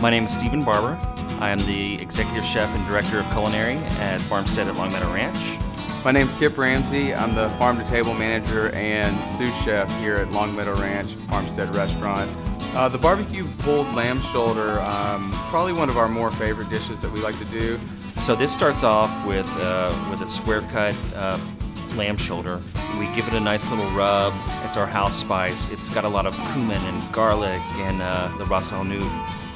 My name is Stephen Barber. I am the executive chef and director of culinary at Farmstead at Long Meadow Ranch. My name's Kipp Ramsey. I'm the farm to table manager and sous chef here at Long Meadow Ranch Farmstead Restaurant. Uh, the barbecue pulled lamb shoulder, um, probably one of our more favorite dishes that we like to do. So this starts off with uh, with a square cut uh, lamb shoulder. We give it a nice little rub. It's our house spice. It's got a lot of cumin and garlic and uh, the ras el.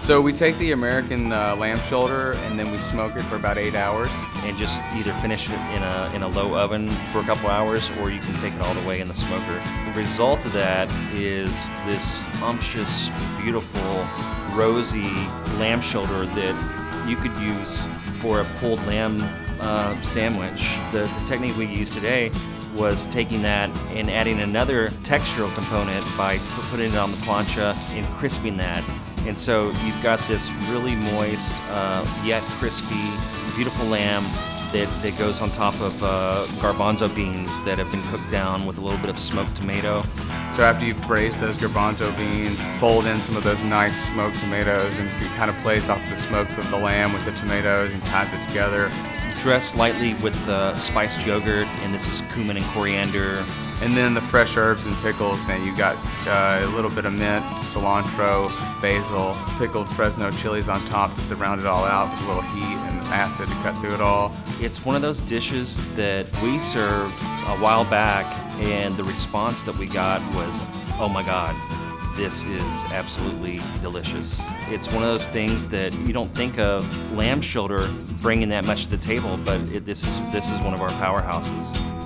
So we take the American uh, lamb shoulder and then we smoke it for about eight hours. and just either finish it in a, in a low oven for a couple hours or you can take it all the way in the smoker. The result of that is this umptious, beautiful, rosy lamb shoulder that you could use for a pulled lamb uh, sandwich. The, the technique we use today was taking that and adding another textural component by putting it on the plancha and crisping that. And so you've got this really moist, uh, yet crispy, beautiful lamb that, that goes on top of uh, garbanzo beans that have been cooked down with a little bit of smoked tomato. So after you've braised those garbanzo beans, fold in some of those nice smoked tomatoes and it kind of plays off the smoke of the lamb with the tomatoes and ties it together. Dressed lightly with uh, spiced yogurt, and this is cumin and coriander. And then the fresh herbs and pickles. Now you got uh, a little bit of mint, cilantro, basil, pickled Fresno chilies on top just to round it all out with a little heat and acid to cut through it all. It's one of those dishes that we served a while back, and the response that we got was, oh my God, this is absolutely delicious. It's one of those things that you don't think of lamb shoulder bringing that much to the table, but it, this is this is one of our powerhouses.